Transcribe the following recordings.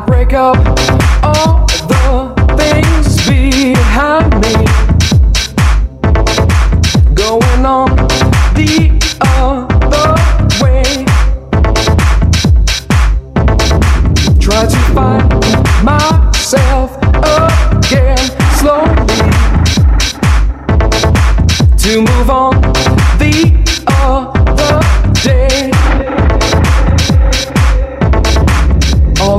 I'll break up all the things behind me. Going on the other way. Try to find myself again slowly. To move on the other day. All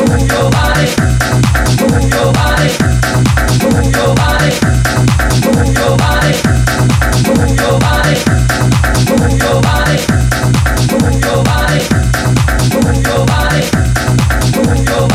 Move your body, move your body, move your body, move your body, move your body, move your body, move your body, move your body.